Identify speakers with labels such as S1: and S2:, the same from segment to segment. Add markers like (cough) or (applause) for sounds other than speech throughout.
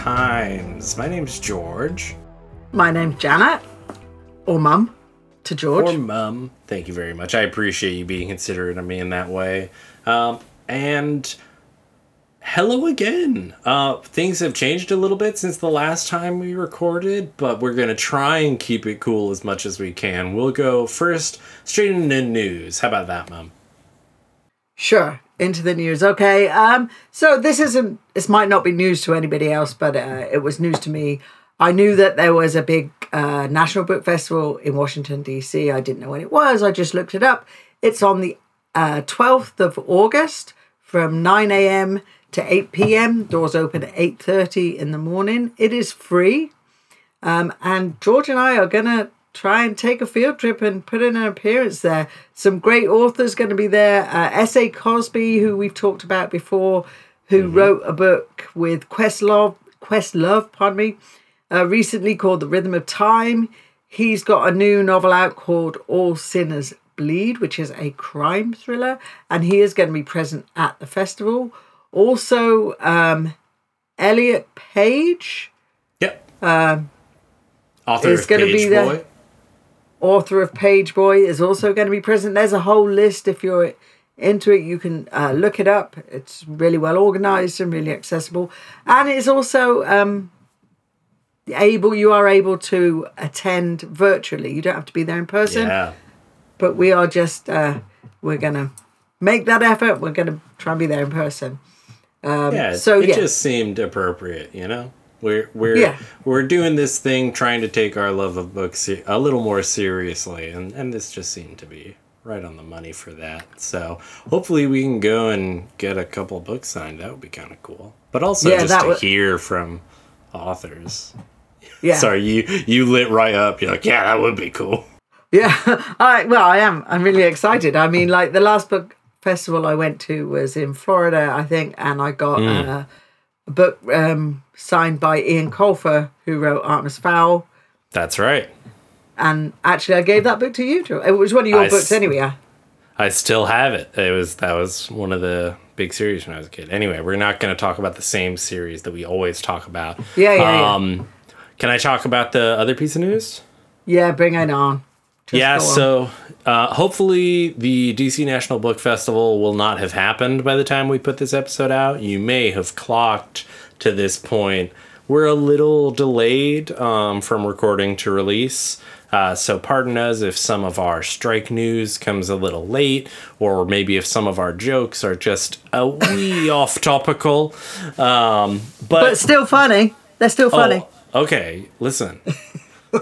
S1: Times. My name's George.
S2: My name's Janet, or Mum, to George.
S1: Or Mum. Thank you very much. I appreciate you being considerate of me in that way. Um, and hello again. Uh, things have changed a little bit since the last time we recorded, but we're going to try and keep it cool as much as we can. We'll go first straight into news. How about that, Mum?
S2: Sure, into the news. Okay. Um. So this isn't. This might not be news to anybody else, but uh, it was news to me. I knew that there was a big uh, National Book Festival in Washington D.C. I didn't know when it was. I just looked it up. It's on the uh, twelfth of August from nine a.m. to eight p.m. Doors open at eight thirty in the morning. It is free. Um, and George and I are gonna try and take a field trip and put in an appearance there. Some great authors going to be there. Uh, S.A. Cosby, who we've talked about before, who wrote a book with Questlove, Questlove, pardon me, uh, recently called The Rhythm of Time. He's got a new novel out called All Sinners Bleed, which is a crime thriller, and he is going to be present at the festival. Also, um, Elliot Page,
S1: Yep. Um, Author
S2: is
S1: of
S2: gonna be there.
S1: Boy.
S2: Author of Page Boy, is also going to be present. There's a whole list. If you're into it, you can uh, look it up. It's really well organized and really accessible, and it's also um, able. You are able to attend virtually. You don't have to be there in person.
S1: Yeah.
S2: But we are just uh, we're gonna make that effort. We're gonna try and be there in person. Um,
S1: Yeah,
S2: so
S1: it
S2: yeah,
S1: just seemed appropriate, you know. We're we're
S2: Yeah.
S1: we're doing this thing, trying to take our love of books a little more seriously, and and this just seemed to be right on the money for that. So hopefully we can go and get a couple books signed. That would be kind of cool. But also
S2: Yeah,
S1: just to hear from authors.
S2: yeah.
S1: Sorry, you you lit right up. You're like, yeah, that would be cool.
S2: Yeah, (laughs) I well, I am. I'm really excited. I mean, like the last book festival I went to was in Florida, I think, and I got uh, a book um, signed by Ian Colfer, who wrote Artemis Fowl.
S1: That's right.
S2: And actually, I gave that book to you. It was one of your
S1: I
S2: books,
S1: s-
S2: anyway.
S1: I still have it. It was that was one of the big series when I was a kid. Anyway, we're not going to talk about the same series that we always talk about.
S2: Yeah, yeah, yeah.
S1: Um, can I talk about the other piece of news?
S2: Yeah, bring it on. Just
S1: yeah. So uh, hopefully the DC National Book Festival will not have happened by the time we put this episode out. You may have clocked to this point. We're a little delayed um, from recording to release. Uh, so pardon us if some of our strike news comes a little late, or maybe if some of our jokes are just a wee (coughs) off topical. Um,
S2: but still funny. They're still funny.
S1: Oh, okay, listen.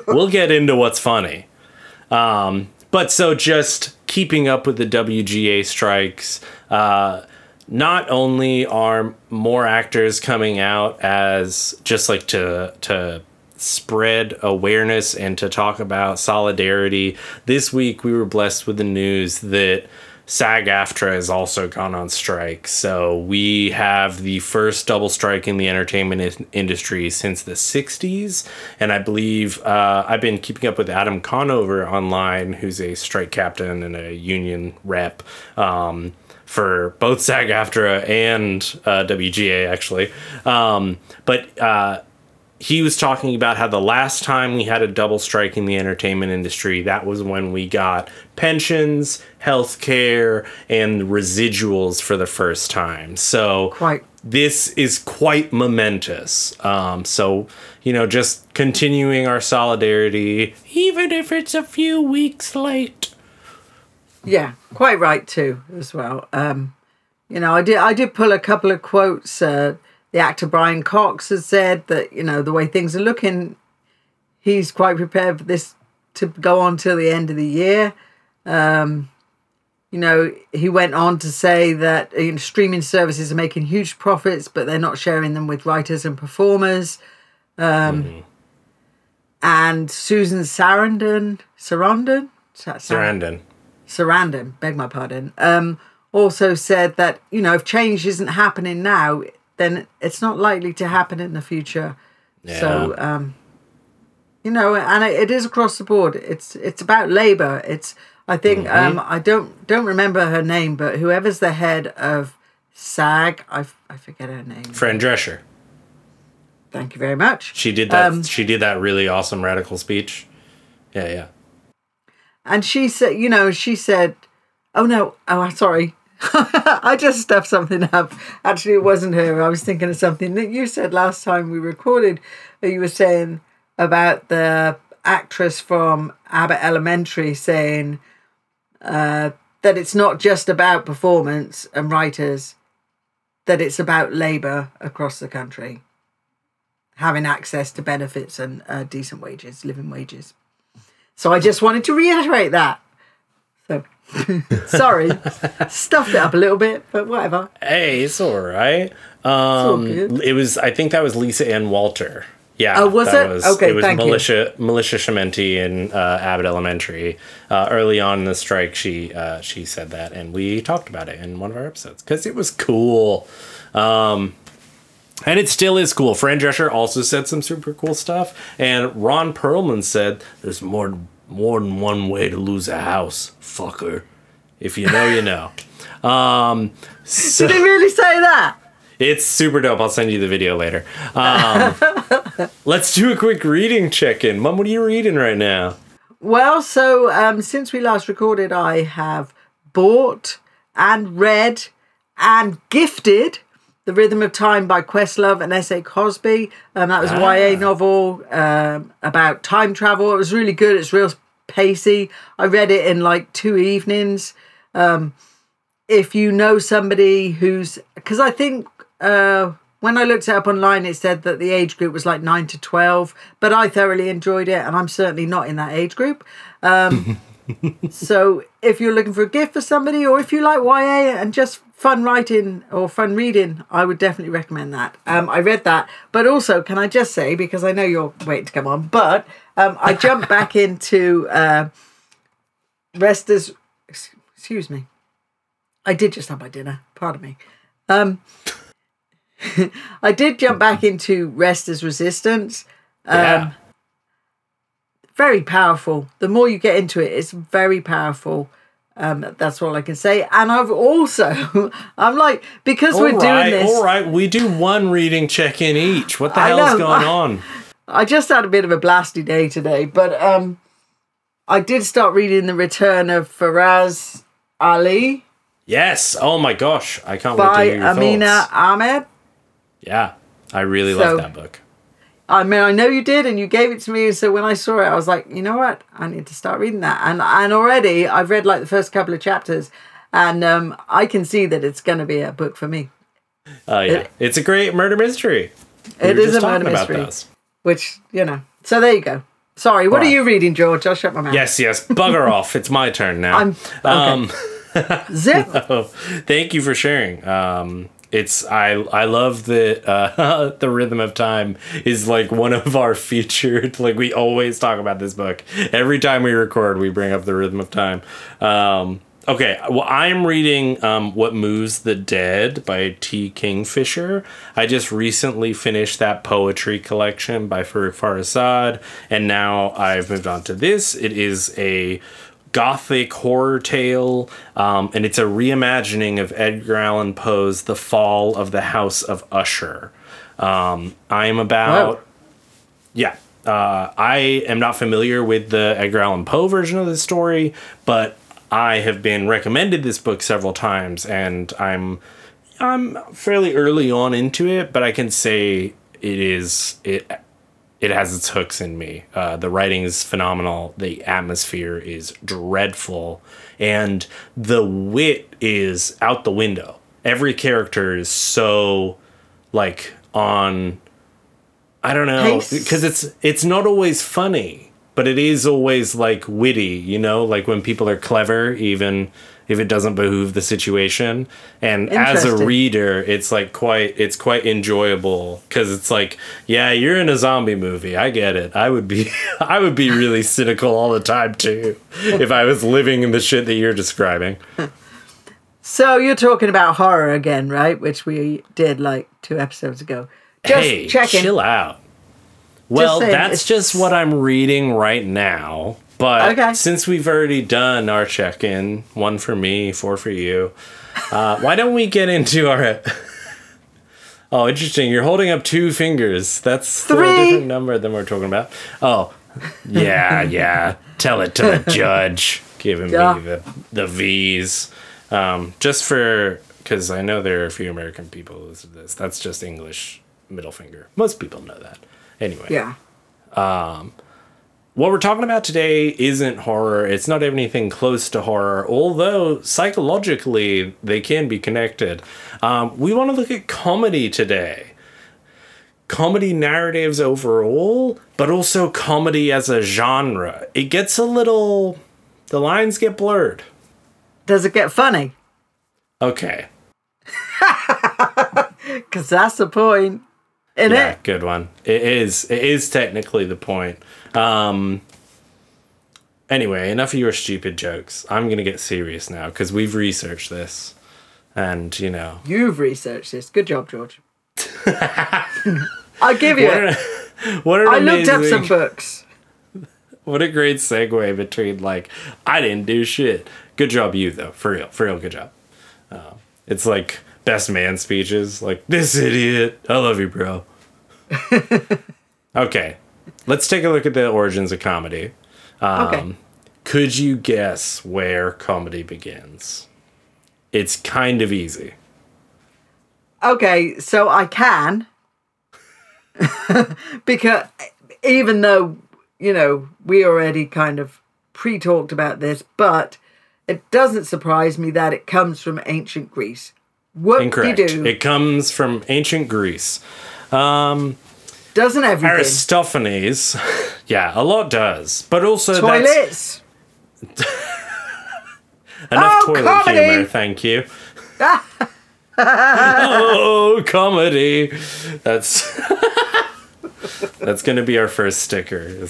S1: we'll get into what's funny. Um, but so just keeping up with the WGA strikes, uh, not only are more actors coming out as just like to to spread awareness and to talk about solidarity. This week we were blessed with the news that SAG-AFTRA has also gone on strike. So we have the first double strike in the entertainment in- industry since the 60s. And I believe uh, I've been keeping up with Adam Conover online, who's a strike captain and a union rep. Um, for both SAG-AFTRA and uh, WGA, actually, um, but uh, he was talking about how the last time we had a double strike in the entertainment industry, that was when we got pensions, health care, and residuals for the first time. So
S2: Quite.
S1: this is quite momentous. Um, so, you know, just continuing our solidarity, even if it's a few weeks late.
S2: Yeah, quite right too, as well. Um, you know, I did I did pull a couple of quotes. Uh, the actor Brian Cox has said that you know the way things are looking, he's quite prepared for this to go on till the end of the year. Um, you know, he went on to say that you know, streaming services are making huge profits, but they're not sharing them with writers and performers. Um, And Susan Sarandon, Sarandon, Sa- Sarandon,
S1: Sarandon.
S2: Sarandon, beg my pardon, um, also said that, you know, if change isn't happening now, then it's not likely to happen in the future. So, um, you know, and it, it is across the board. It's it's about labor. It's I think um, I don't don't remember her name, but whoever's the head of SAG. I, f- I forget her name.
S1: Fran Drescher.
S2: Thank you very much.
S1: She did that.
S2: Um,
S1: she did that really awesome radical speech. Yeah, yeah.
S2: And she said, you know, she said, oh no, oh, sorry. (laughs) I just stuffed something up. Actually, it wasn't her. I was thinking of something that you said last time we recorded. You were saying about the actress from Abbott Elementary saying uh, that it's not just about performance and writers, that it's about labour across the country having access to benefits and uh, decent wages, living wages. So I just wanted to reiterate that. So sorry, stuffed it up a little bit, but whatever.
S1: Hey, it's all right. Um,
S2: good.
S1: it was. I think that was Lisa Ann Walter. Yeah.
S2: Oh, was it? Okay,
S1: it was
S2: thank you.
S1: Melissa Melissa Schemmenti in uh, Abbott Elementary. Uh, early on in the strike, she uh, she said that, and we talked about it in one of our episodes because it was cool. Um, and it still is cool. Fran Drescher also said some super cool stuff, and Ron Perlman said, "There's more more than one way to lose a house, fucker. If you know, you know." Um, so
S2: Did he really say that?
S1: it's super dope. I'll send you the video later. Um, (laughs) let's do a quick reading check-in. Mom, what are you reading right now?
S2: Well, so um, since we last recorded, I have bought and read and gifted The Rhythm of Time by Questlove and S.A. Cosby. Um, that was a YA novel um, about time travel. It was really good. It's real pacey. I read it in like two evenings. Um, if you know somebody who's, because I think uh, when I looked it up online, it said that the age group was like 9 to 12, but I thoroughly enjoyed it, and I'm certainly not in that age group. Um, (laughs) so if you're looking for a gift for somebody, or if you like YA and just fun writing or fun reading, I would definitely recommend that. Um, I read that, but also, can I just say, because I know you're waiting to come on, but um, I jumped (laughs) back into uh, Rest Is, excuse me. I did just have my dinner. Pardon me. Um, (laughs) I did jump back into Rest Is Resistance. Um,
S1: Yeah.
S2: Very powerful. The more you get into it, it's very powerful. Um, that's all I can say. And I've also, (laughs) I'm like, because we're
S1: all
S2: doing this,
S1: all right. We do one reading check-in each. What the
S2: I
S1: hell's
S2: know.
S1: going (laughs) on?
S2: I just had a bit of a blasty day today, but um, I did start reading The Return of Faraz Ali
S1: Yes. Oh my gosh, I can't wait to hear your
S2: Aamina
S1: thoughts.
S2: Ahmad.
S1: Yeah, I really
S2: So-
S1: love that book.
S2: I mean, I know you did, and you gave it to me. So when I saw it, I was like, you know what? I need to start reading that. And and already I've read like the first couple of chapters, and um, I can see that it's going to be a book for me.
S1: Oh yeah,
S2: It-
S1: it's a great murder mystery. We
S2: It is a murder mystery. Which you know. So there you go. Sorry, what
S1: Right.
S2: are you reading, George? I'll shut my mouth.
S1: Yes, yes. Bugger (laughs) off. It's my turn now.
S2: I'm okay.
S1: Um, (laughs)
S2: Zip. (laughs)
S1: Thank you for sharing. Um, it's I I love that uh, (laughs) the rhythm of time is like one of our featured. (laughs) Like we always talk about this book every time we record. We bring up the rhythm of time. Um, okay, well I'm reading um, "What Moves the Dead" by T. Kingfisher. I just recently finished that poetry collection by Farouk Farazad, and now I've moved on to this. It is a gothic horror tale, um, and it's a reimagining of Edgar Allan Poe's The Fall of the House of Usher. Um, I'm about
S2: Wow.
S1: yeah. Uh, I am not familiar with the Edgar Allan Poe version of the story, but I have been recommended this book several times, and I'm I'm fairly early on into it, but I can say it is it it has its hooks in me. Uh, the writing is phenomenal. The atmosphere is dreadful, and the wit is out the window. Every character is so like on I don't know because it's it's not always funny, but it is always like witty, you know, like when people are clever even if it doesn't behoove the situation. And as a reader, it's like quite it's quite enjoyable cuz it's like, yeah, you're in a zombie movie. I get it. I would be (laughs) I would be really cynical all the time too if I was living in the shit that you're describing.
S2: So you're talking about horror again, right? Which we did like two episodes ago. Just
S1: hey,
S2: checking.
S1: chill out. Well,
S2: saying,
S1: that's just what I'm reading right now. But
S2: Okay.
S1: since we've already done our check in, one for me, four for you, uh, why don't we get into our. (laughs) Oh, interesting. You're holding up two fingers. That's
S2: Three.
S1: different number than we're talking about. Oh, yeah, (laughs) yeah. Tell it to the judge. Giving
S2: Yeah.
S1: me the, the V's. Um, just for. Because I know there are a few American people who listen to this. That's just English middle finger. Most people know that. Anyway
S2: Yeah.
S1: What we're talking about today isn't horror. It's not anything close to horror, although psychologically they can be connected. Um, we want to look at comedy today. Comedy narratives overall, but also comedy as a genre. It gets a little. The lines get blurred.
S2: Does it get funny?
S1: Okay. (laughs)
S2: Because that's the point. Isn't
S1: Yeah,
S2: it?
S1: good one. It is. It is technically the point. Um. Anyway, enough of your stupid jokes. I'm gonna get serious now because we've researched this, and you know,
S2: You've researched this. Good job, George. (laughs) I'll give you
S1: what, (laughs) what an
S2: I looked up some books. (laughs)
S1: What a great segue between like I didn't do shit. Good job, you though. For real, for real, good job. Uh, it's like best man speeches. Like this idiot. I love you, bro. okay, let's take a look at the origins of comedy. Um,
S2: Okay.
S1: Could you guess where comedy begins? It's kind of easy.
S2: Okay, so I can. (laughs) because even though, you know, we already kind of pre talked about this, but it doesn't surprise me that it comes from ancient Greece. What
S1: Incorrect.
S2: do?
S1: It comes from ancient Greece. Um,
S2: Doesn't everything?
S1: Aristophanes. (laughs) yeah, a lot does, but also that's
S2: Toilets. (laughs)
S1: enough
S2: Oh,
S1: toilet
S2: comedy!
S1: humor. Thank you. (laughs) oh, comedy. That's that's gonna be our first sticker.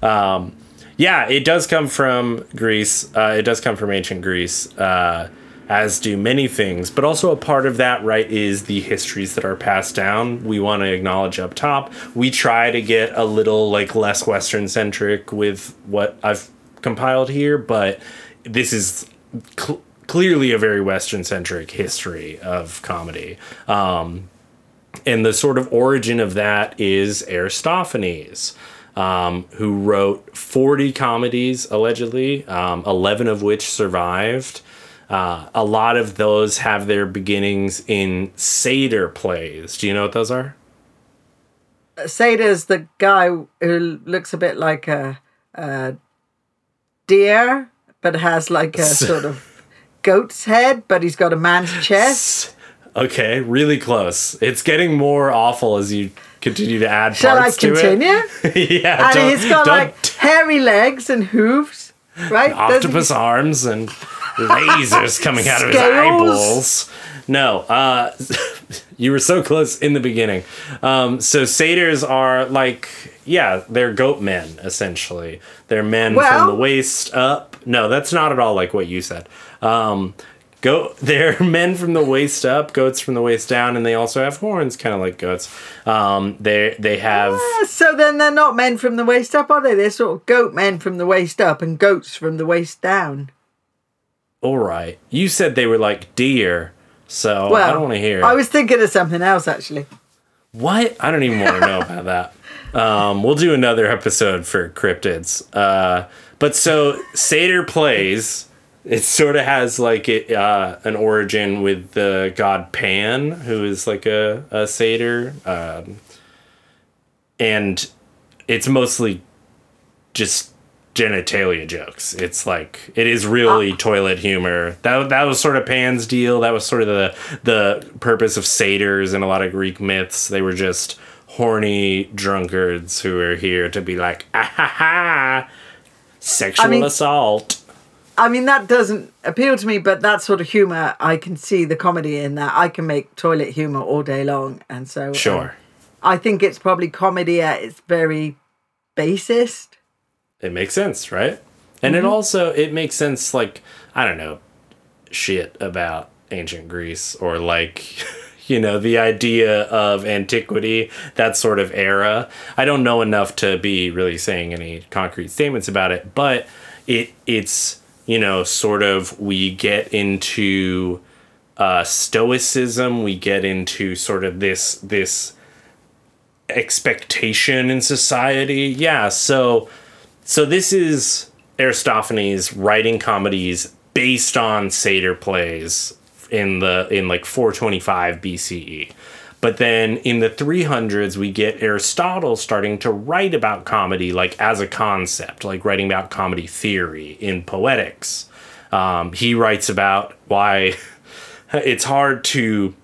S1: Um, yeah, it does come from Greece. Uh, it does come from ancient Greece. Uh, as do many things, but also a part of that, right, is the histories that are passed down. We want to acknowledge up top. We try to get a little like less Western centric with what I've compiled here, but this is cl- clearly a very Western centric history of comedy. Um, and the sort of origin of that is Aristophanes, um, who wrote 40 comedies, allegedly, um, 11 of which survived. Uh, a lot of those have their beginnings in satyr plays. Do you know what those are?
S2: Satyr's the guy who looks a bit like a, a deer, but has like a (laughs) sort of goat's head, but he's got a man's chest. (laughs)
S1: Okay, really close. It's getting more awful as you continue to add
S2: Shall I
S1: parts to
S2: continue?
S1: it. (laughs) yeah,
S2: and he's got like hairy legs and hooves, right?
S1: Octopus arms and lasers coming out of his eyeballs. No, uh, (laughs) you were so close in the beginning. Um, so satyrs are like, yeah, they're goat men essentially. They're men
S2: Well-
S1: from the waist up. No, that's not at all like what you said. Um, Go, (laughs) they're men from the waist up, goats from the waist down, and they also have horns, kind of like goats. Um, they they have
S2: Ah, So then they're not men from the waist up, are they? They're sort of goat men from the waist up and goats from the waist down.
S1: All right. You said they were like deer, so
S2: Well,
S1: I don't want to hear.
S2: I was thinking of something else actually.
S1: What? I don't even want to know about that. (laughs) Um, we'll do another episode for cryptids. Uh, but so Satyr plays. It sort of has like it, uh, an origin with the god Pan, who is like a, a satyr, um, and it's mostly just genitalia jokes. It's like it is really toilet humor. That that was sort of Pan's deal. That was sort of the the purpose of satyrs in a lot of Greek myths. They were just horny drunkards who were here to be like, ah ha ha, sexual
S2: mean-
S1: assault.
S2: I mean, that doesn't appeal to me, but that sort of humor, I can see the comedy in that. I can make toilet humor all day long, and so um,
S1: Sure,
S2: I think it's probably comedy at its very basest.
S1: It makes sense, right? And it also it makes sense like I don't know shit about ancient Greece or like (laughs) you know, the idea of antiquity, that sort of era. I don't know enough to be really saying any concrete statements about it, but it it's, you know, sort of we get into uh, stoicism, we get into sort of this this expectation in society. Yeah, so so this is Aristophanes writing comedies based on satyr plays in the in like 425 BCE. But then in the 300s, we get Aristotle starting to write about comedy like as a concept, like writing about comedy theory in Poetics. Um, he writes about why (laughs) it's hard to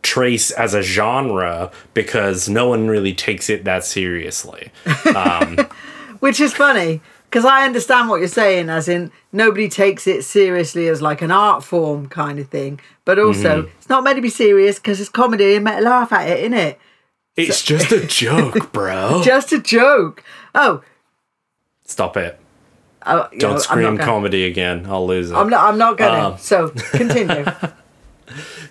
S1: trace as a genre because no one really takes it that seriously. Um, (laughs)
S2: Which is funny because I understand what you're saying, as in nobody takes it seriously as like an art form kind of thing. But also,
S1: Mm-hmm.
S2: it's not meant to be serious because it's comedy and meant to laugh at it, isn't it, innit?
S1: it's just a (laughs) joke, bro.
S2: Just a joke. Oh,
S1: Stop it.
S2: uh,
S1: Don't
S2: I'm
S1: scream
S2: gonna-
S1: comedy again. I'll lose it.
S2: I'm not. I'm not gonna.
S1: Um.
S2: so continue. (laughs)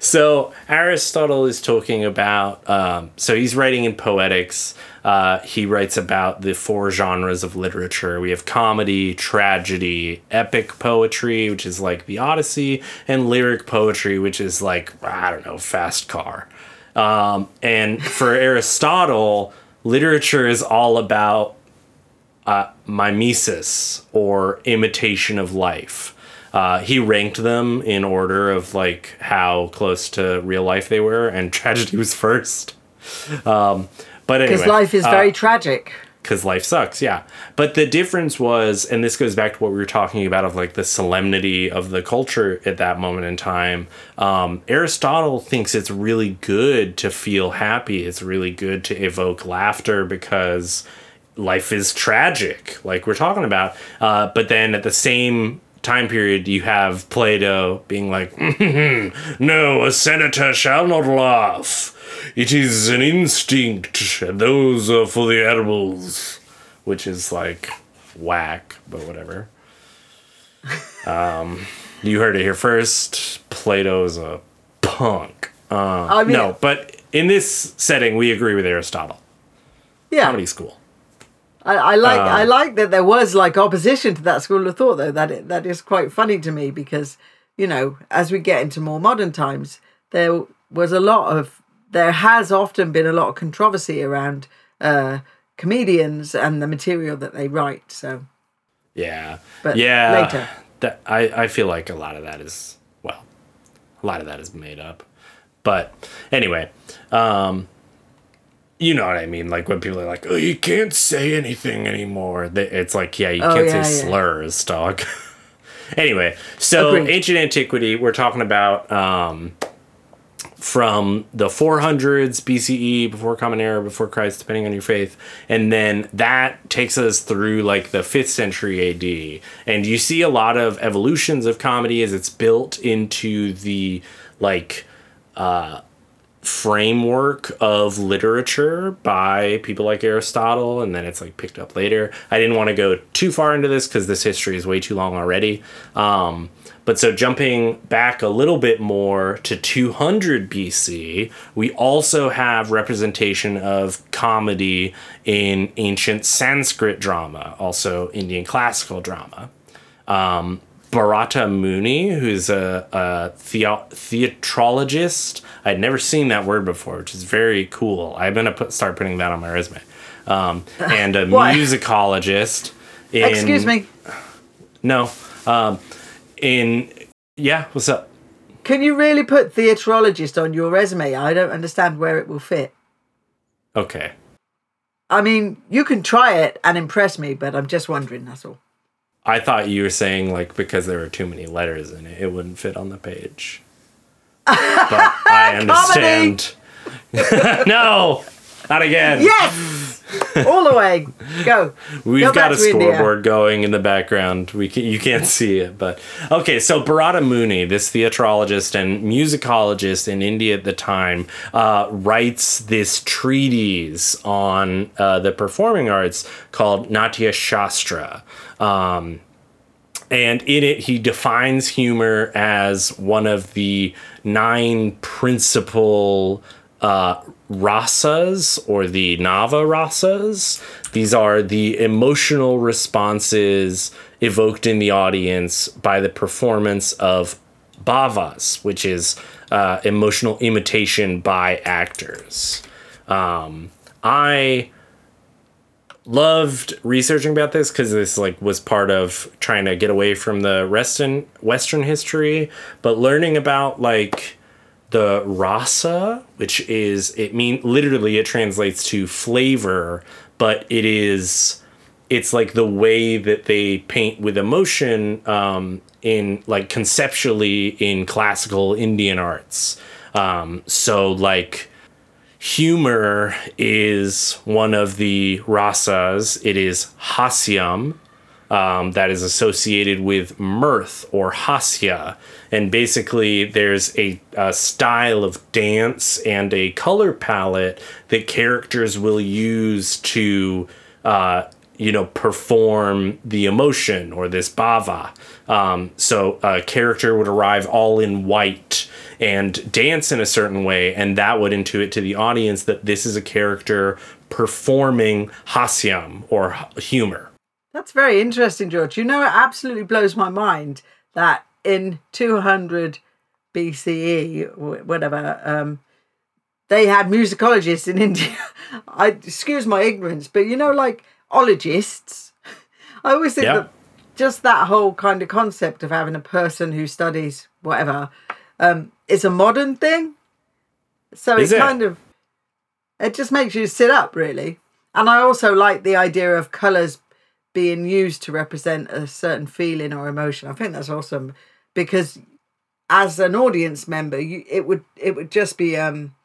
S1: So Aristotle is talking about. Um, so he's writing in Poetics. Uh, he writes about the four genres of literature. We have comedy, tragedy, epic poetry, which is like the Odyssey, and lyric poetry, which is like I don't know, Fast Car. Um, and for (laughs) Aristotle, literature is all about uh, mimesis or imitation of life. Uh, he ranked them in order of like how close to real life they were, and (laughs) tragedy was first. Um, but anyway,
S2: Because life is
S1: uh,
S2: very tragic.
S1: because life sucks yeah but the difference was and this goes back to what we were talking about of like the solemnity of the culture at that moment in time um, aristotle thinks it's really good to feel happy it's really good to evoke laughter because life is tragic like we're talking about uh, but then at the same time period you have plato being like no a senator shall not laugh. It is an instinct and those are for the animals. Which is like whack but whatever. (laughs) Um you heard it here first. Plato's a punk. Uh,
S2: I mean,
S1: no but in this setting we agree with aristotle.
S2: Yeah.
S1: comedy school
S2: I, I like
S1: Um,
S2: I like that there was like opposition to that school of thought though. That it, that is quite funny to me because you know as we get into more modern times, there was a lot of there has often been a lot of controversy around uh, comedians and the material that they write. So
S1: yeah
S2: But
S1: yeah
S2: later.
S1: that I, I feel like a lot of that is well a lot of that is made up but anyway um you know what I mean? Like when people are like, "Oh, you can't say anything anymore." It's like, yeah, you
S2: Oh,
S1: can't
S2: yeah,
S1: say
S2: yeah.
S1: slurs, dog. (laughs) anyway, so
S2: Agreed.
S1: ancient antiquity, we're talking about um, from the 400s BCE, before Common Era, before Christ, depending on your faith, and then that takes us through like the 5th century AD, and you see a lot of evolutions of comedy as it's built into the like framework of literature by people like Aristotle, and then it's like picked up later. I didn't want to go too far into this because this history is way too long already. Um, but so jumping back a little bit more to 200 BC, we also have representation of comedy in ancient Sanskrit drama, also Indian classical drama. Um, Bharata Muni, who's a, a theo- theatrologist. I'd never seen that word before, which is very cool. I'm gonna put, start putting that on my resume. Um, (laughs) and a musicologist. In,
S2: excuse me,
S1: No. Um, in yeah, what's up?
S2: can you really put theatrologist on your resume? I don't understand where it will fit.
S1: Okay.
S2: I mean, you can try it and impress me, but I'm just wondering. That's all.
S1: I thought you were saying like because there were too many letters in it, it wouldn't fit on the page. But I (laughs) understand. (laughs) no, not again.
S2: Yes, (laughs) all the way. Go.
S1: We've
S2: Go
S1: got a
S2: to India.
S1: scoreboard going in the background. We can, you can't see it, but okay. So Bharata Muni, this theatrologist and musicologist in India at the time, uh, writes this treatise on uh, the performing arts called Natya Shastra. Um, and in it, he defines humor as one of the nine principal uh, rasas or the Nava rasas. These are the emotional responses evoked in the audience by the performance of bhavas, which is uh, emotional imitation by actors. Um, I loved researching about this because this like was part of trying to get away from the western western history but learning about like the rasa which is it mean literally it translates to flavor but it is it's like the way that they paint with emotion um, in like conceptually in classical indian arts um, so like humor is one of the rasas. It is hasyam, um, that is associated with mirth or hasya. And basically, there's a, a, style of dance and a color palette that characters will use to, uh, you know, perform the emotion or this bhava. Um, so a character would arrive all in white and dance in a certain way, and that would intuit to the audience that this is a character performing hasyam or humor.
S2: That's very interesting, George. You know, it absolutely blows my mind that in 200 BCE, whatever, um, they had musicologists in (laughs) India. I excuse my ignorance, but you know, like ologists. I always think that just that whole kind of concept of having a person who studies whatever um, is a modern thing. So it's it? kind of it just makes you sit up really. And I also like the idea of colours being used to represent a certain feeling or emotion. I think that's awesome because as an audience member, you it would it would just be um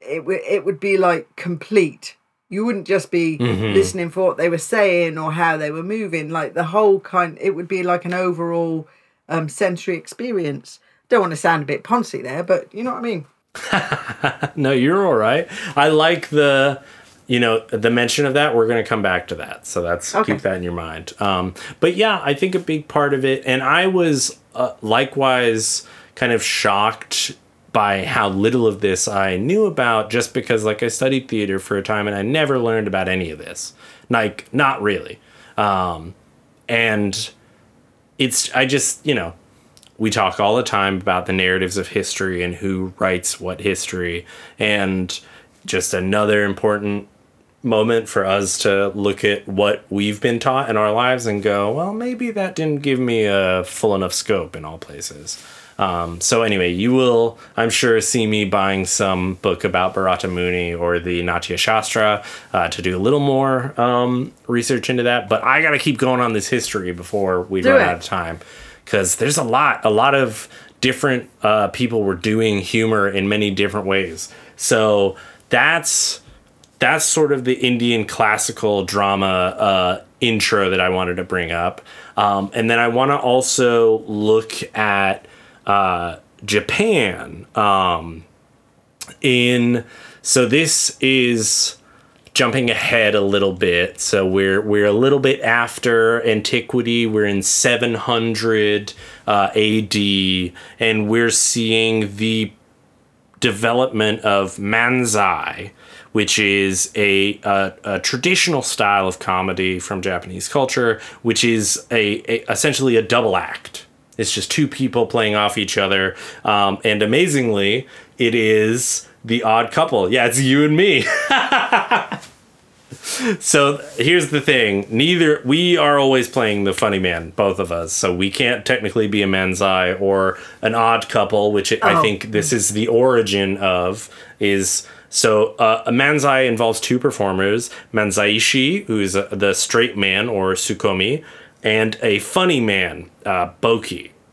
S2: it would it would be like complete. You wouldn't just be mm-hmm. listening for what they were saying or how they were moving. Like the whole kind, it would be like an overall um, sensory experience. Don't want to sound a bit poncy there, but you know what I mean. (laughs)
S1: no, you're all right. I like the you know the mention of that we're going to come back to that. So that's okay. keep that in your mind. Um, but yeah i think a big part of it and i was uh, likewise kind of shocked by how little of this i knew about just because like i studied theater for a time and i never learned about any of this. Like not really. Um, and it's i just you know we talk all the time about the narratives of history and who writes what history. And just another important moment for us to look at what we've been taught in our lives and go well maybe that didn't give me a full enough scope in all places um, so anyway you will i'm sure see me buying some book about bharata muni or the natya shastra uh, to do a little more um, research into that but i gotta keep going on this history before we do run it. out of time because there's a lot, a lot of different uh, people were doing humor in many different ways. So that's that's sort of the Indian classical drama uh, intro that I wanted to bring up, um, and then I want to also look at uh, Japan. Um, in so this is jumping ahead a little bit. So we're we're a little bit after antiquity. We're in 700 uh, AD, and we're seeing the development of manzai, which is a, a, a, traditional style of comedy from Japanese culture, which is a, a, essentially a double act. It's just two people playing off each other, um, and amazingly, it is the odd couple. Yeah, it's you and me. (laughs) so here's the thing neither we are always playing the funny man both of us so we can't technically be a manzai or an odd couple which oh. i think this is the origin of is so uh, a manzai involves two performers manzaishi who's a, the straight man or tsukkomi and a funny man uh, boke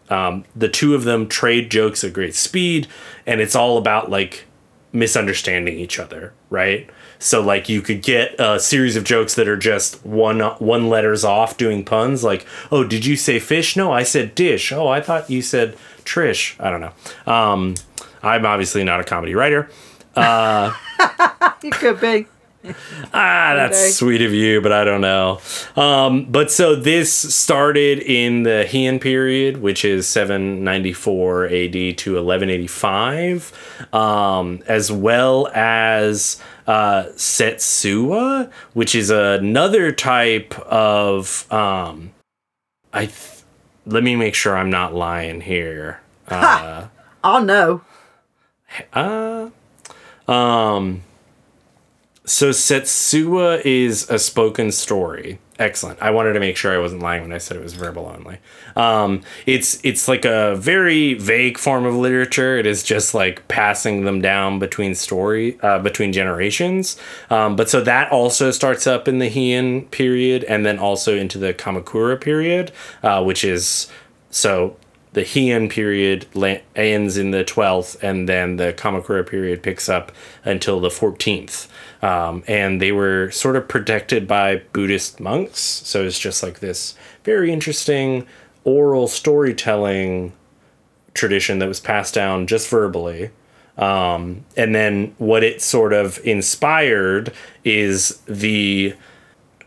S1: um, the two of them trade jokes at great speed and it's all about like misunderstanding each other right so like you could get a series of jokes that are just one one letters off doing puns like, "Oh, did you say fish?" No, I said dish. Oh, I thought you said Trish. I don't know. Um, I'm obviously not a comedy writer. (laughs) Uh,
S2: you could be.
S1: ah, that's sweet of you, but I don't know. Um, but so this started in the Heian period, which is 794 AD to 1185, um, as well as uh, Setsuwa, which is another type of. Um, I th- let me make sure I'm not lying here. Uh,
S2: Oh no.
S1: uh, um, so Setsuwa is a spoken story. Excellent. I wanted to make sure I wasn't lying when I said it was verbal only. Um, it's it's like a very vague form of literature. It is just like passing them down between story uh, between generations. Um, but so that also starts up in the Heian period, and then also into the Kamakura period, uh, which is so the Heian period la- ends in the 12th, and then the Kamakura period picks up until the 14th. Um, and they were sort of protected by Buddhist monks. So it's just like this very interesting oral storytelling tradition that was passed down just verbally. Um, and then what it sort of inspired is the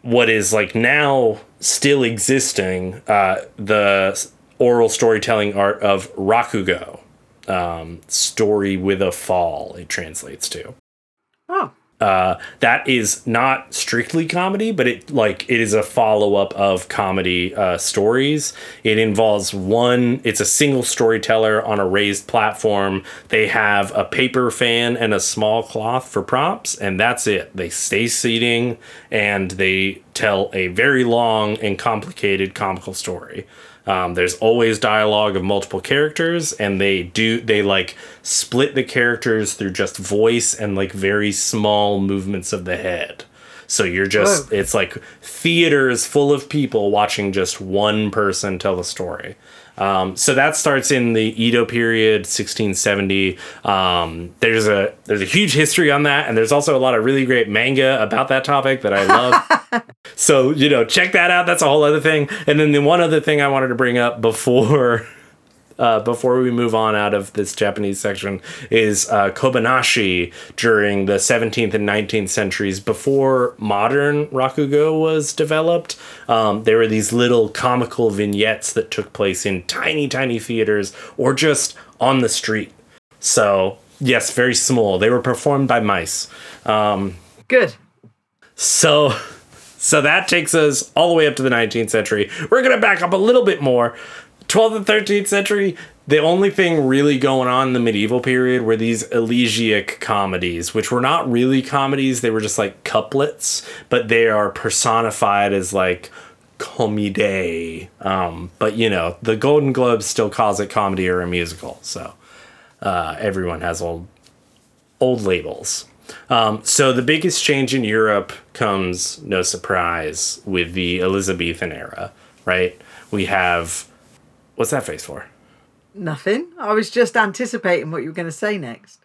S1: what is like now still existing uh, the oral storytelling art of rakugo um, story with a fall it translates to
S2: Oh.
S1: uh, that is not strictly comedy, but it like it is a follow up of comedy uh, stories. It involves one. It's a single storyteller on a raised platform. They have a paper fan and a small cloth for props, and that's it. They stay seating and they tell a very long and complicated comical story. Um, there's always dialogue of multiple characters, and they do they like split the characters through just voice and like very small movements of the head. So you're just
S2: Whoa.
S1: it's like theaters full of people watching just one person tell the story. Um, so that starts in the Edo period, 1670. Um, there's a there's a huge history on that, and there's also a lot of really great manga about that topic that I love. (laughs) So, you know, check that out. That's a whole other thing. And then the one other thing I wanted to bring up before (laughs) uh, before we move on out of this Japanese section is uh, Kobayashi during the 17th and 19th centuries before modern Rakugo was developed. Um, there were these little comical vignettes that took place in tiny, tiny theaters or just on the street. So, yes, very small. They were performed by mice.
S2: Good.
S1: So so that takes us all the way up to the 19th century. We're going to back up a little bit more. 12th and 13th century, the only thing really going on in the medieval period were these elegiac comedies, which were not really comedies, they were just like couplets, but they are personified as like comedy. Um, but you know, the Golden Globes still calls it comedy or a musical, so uh, everyone has old old labels. Um, so the biggest change in Europe comes, no surprise, with the Elizabethan era, right? We have, what's that face for?
S2: Nothing. I was just anticipating what you were going to say next.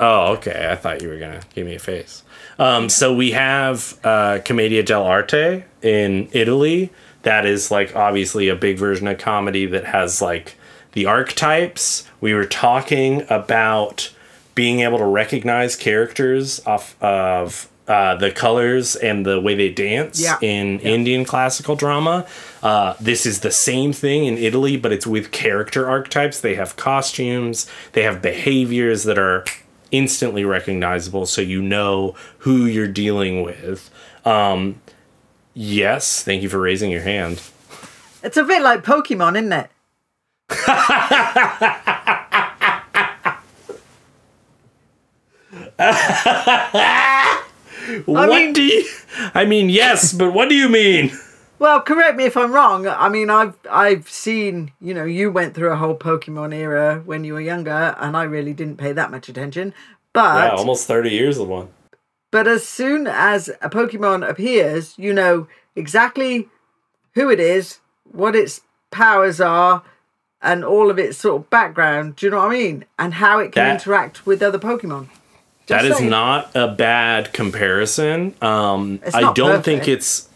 S1: Oh, okay. I thought you were gonna give me a face. Um, so we have uh, Commedia dell'arte in Italy. That is like obviously a big version of comedy that has like the archetypes. We were talking about being able to recognize characters off of uh, the colors and the way they dance
S2: Yeah.
S1: in Indian classical drama. Uh, this is the same thing in Italy, but it's with character archetypes. They have costumes, they have behaviors that are instantly recognizable, so you know who you're dealing with. Um, yes, thank you for raising your hand.
S2: It's a bit like Pokemon, isn't it? (laughs)
S1: what
S2: mean-
S1: do you? I mean, yes, but what do you mean?
S2: Well, correct me if I'm wrong. I mean, I've I've seen, you know, you went through a whole Pokemon era when you were younger, and I really didn't pay that much attention. But Yeah,
S1: almost thirty years of one.
S2: but as soon as a Pokemon appears, you know exactly who it is, what its powers are, and all of its sort of background. Do you know what I mean? And how it can
S1: That-
S2: interact with other Pokemon. Just
S1: That is
S2: saying.
S1: not a bad comparison. Um, I don't think it's.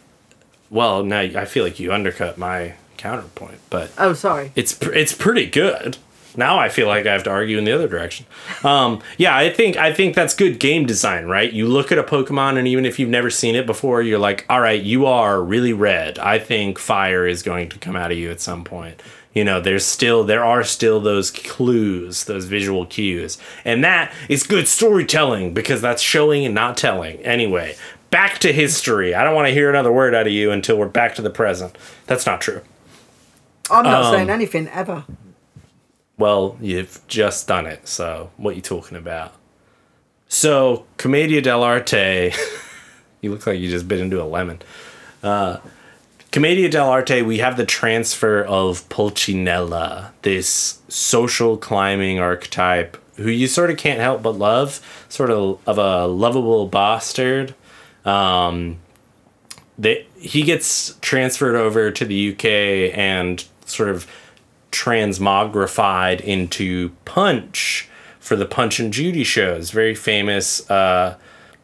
S1: Well, now I feel like you undercut my counterpoint, but
S2: Oh, sorry.
S1: it's it's pretty good. now I feel like I have to argue in the other direction. Um, yeah, I think I think that's good game design, right? You look at a Pokemon, and even if you've never seen it before, you're like, all right, you are really red. I think fire is going to come out of you at some point. You know, there's still there are still those clues, those visual cues, and that is good storytelling because that's showing and not telling. Anyway, back to history. I don't want to hear another word out of you until we're back to the present. That's not true.
S2: I'm not saying anything ever.
S1: Well, you've just done it, so what are you talking about? So, Commedia dell'arte, (laughs) you look like you just bit into a lemon. Uh, Commedia dell'arte, we have the transfer of Pulcinella, this social climbing archetype who you sort of can't help but love, sort of of a lovable bastard. Um, that he gets transferred over to the UK and sort of transmogrified into Punch for the Punch and Judy shows. Very famous uh,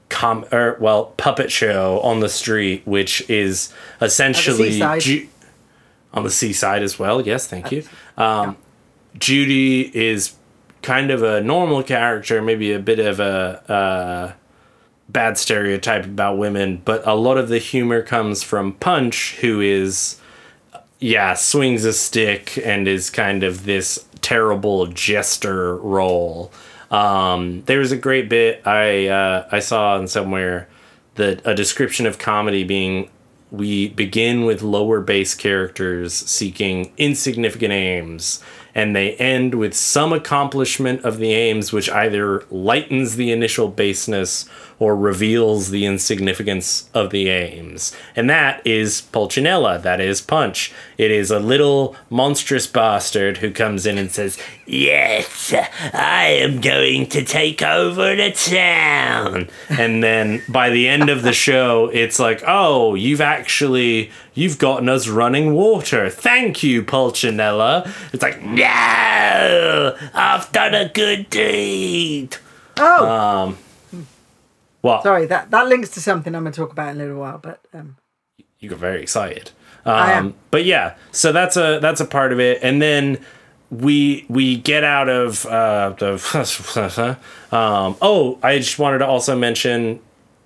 S1: com or well puppet show on the street, which is essentially
S2: seaside.
S1: Ju- on the seaside as well. Yes, thank you. Um, Judy is kind of a normal character, maybe a bit of a uh, bad stereotype about women, but a lot of the humor comes from Punch, who is, yeah, swings a stick and is kind of this terrible jester role. Um, was a great bit I uh, I saw in somewhere that a description of comedy being we begin with lower base characters seeking insignificant aims and they end with some accomplishment of the aims which either lightens the initial baseness or reveals the insignificance of the aims. And that is pulcinella that is punch. It is a little monstrous bastard who comes in and says yes i am going to take over the town. And then by the end of the (laughs) show it's like oh you've actually you've gotten us running water. Thank you pulcinella. It's like no i've done a good deed.
S2: Oh,
S1: um well
S2: sorry. That that links to something I'm going to talk about in a little while. But um,
S1: you got very excited. Um,
S2: I am.
S1: But yeah, so that's a that's a part of it, and then we we get out of uh, the. (laughs) um, oh, I just wanted to also mention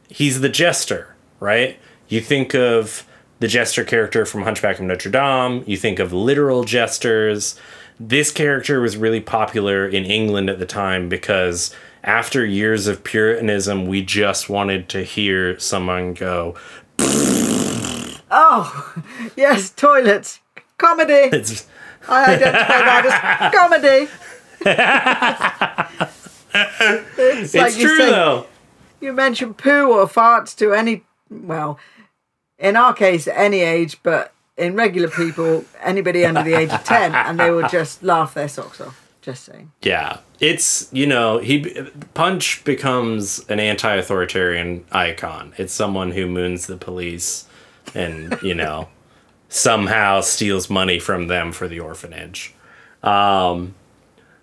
S1: he's the jester, right? You think of the jester character from Hunchback of Notre Dame. You think of literal jesters. This character was really popular in England at the time because after years of Puritanism, we just wanted to hear someone go,
S2: oh, yes, toilets, comedy. (laughs)
S1: it's
S2: I identify that as comedy. (laughs) it's
S1: it's
S2: you
S1: true
S2: say-
S1: though.
S2: You mention poo or farts to any, well, in our case, any age, but in regular people, anybody under the age of 10, and they will just laugh their socks off. Just saying.
S1: Yeah, it's you know he Punch becomes an anti-authoritarian icon. It's someone who moons the police, and you know (laughs) somehow steals money from them for the orphanage. Um,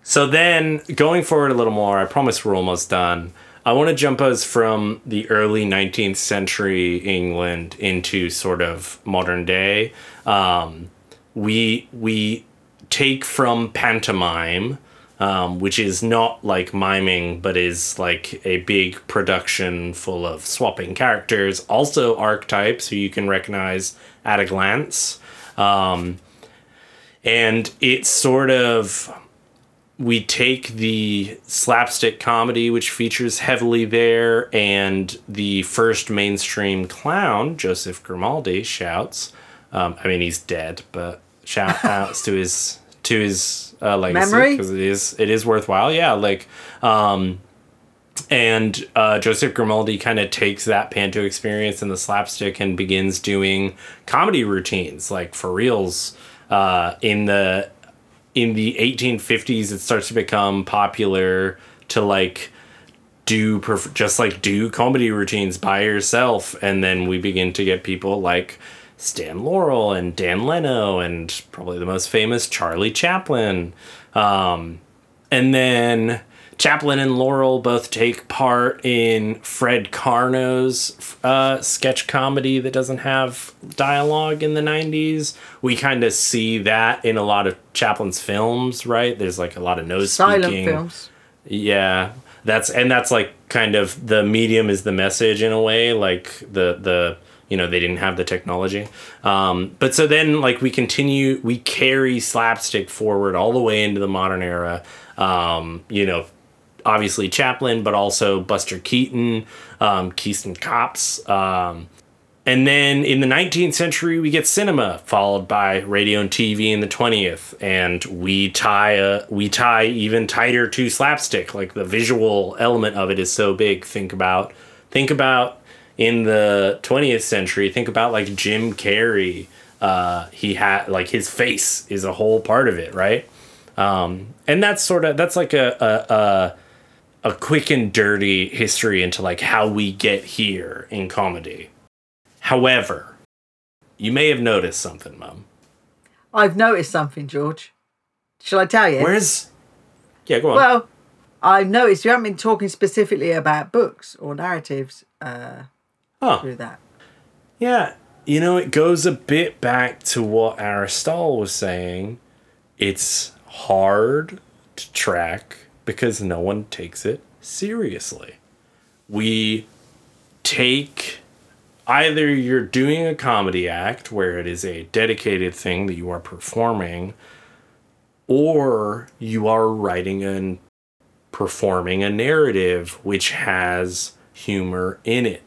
S1: so then going forward a little more, I promise we're almost done. I want to jump us from the early 19th century England into sort of modern day. Um, we we take from pantomime, um, which is not like miming, but is like a big production full of swapping characters, also archetypes who you can recognize at a glance. Um, and it's sort of we take the slapstick comedy which features heavily there and the first mainstream clown joseph grimaldi shouts um, i mean he's dead but shout outs to his to his uh, legacy because it is it is worthwhile yeah like um and uh, Joseph Grimaldi kind of takes that panto experience and the slapstick and begins doing comedy routines, like for reals. Uh, in the in the 1850s, it starts to become popular to like do perf- just like do comedy routines by yourself, and then we begin to get people like Stan Laurel and Dan Leno and probably the most famous Charlie Chaplin. Um, and then Chaplin and Laurel both take part in Fred Karno's uh, sketch comedy that doesn't have dialogue in the 90s. We kind of see that in a lot of Chaplin's films, right? There's like a lot of nose
S2: Silent
S1: speaking.
S2: films.
S1: Yeah. That's and that's like kind of the medium is the message in a way, like the the you know they didn't have the technology. Um, but so then like we continue we carry slapstick forward all the way into the modern era. Um, you know obviously chaplin but also buster keaton um, cops um, and then in the 19th century we get cinema followed by radio and tv in the 20th and we tie a, we tie even tighter to slapstick. Like the visual element of it is so big. Think about think about in the 20th century think about like jim carrey uh, he had like his face is a whole part of it right um, and that's sort of that's like a, a, a a quick and dirty history into like how we get here in comedy however you may have noticed something mom
S2: I've noticed something, George. Shall I tell you?
S1: where's yeah go on
S2: Well, I've noticed you haven't been talking specifically about books or narratives uh,
S1: huh.
S2: through that.
S1: Yeah, you know, it goes a bit back to what Aristotle was saying. It's hard to track because no one takes it seriously. We take either you're doing a comedy act where it is a dedicated thing that you are performing, or you are writing and performing a narrative which has humor in it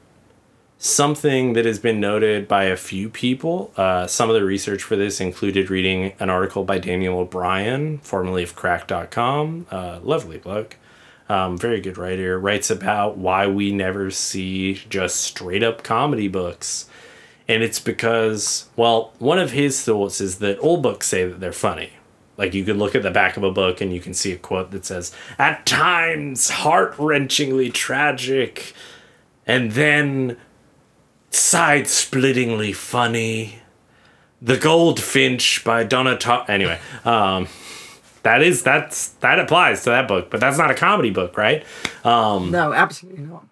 S1: something that has been noted by a few people. Uh, some of the research for this included reading an article by Daniel O'Brien, formerly of Cracked.com. Uh, lovely bloke. Um, very good writer. Writes about why we never see just straight up comedy books. And it's because, well, one of his thoughts is that old books say that they're funny. Like you could look at the back of a book and you can see a quote that says, At times heart wrenchingly tragic, and then side splittingly funny. The Goldfinch by Donna Donato. Anyway, um, that is that's that applies to that book, but that's not a comedy book, right? Um,
S2: No, absolutely not.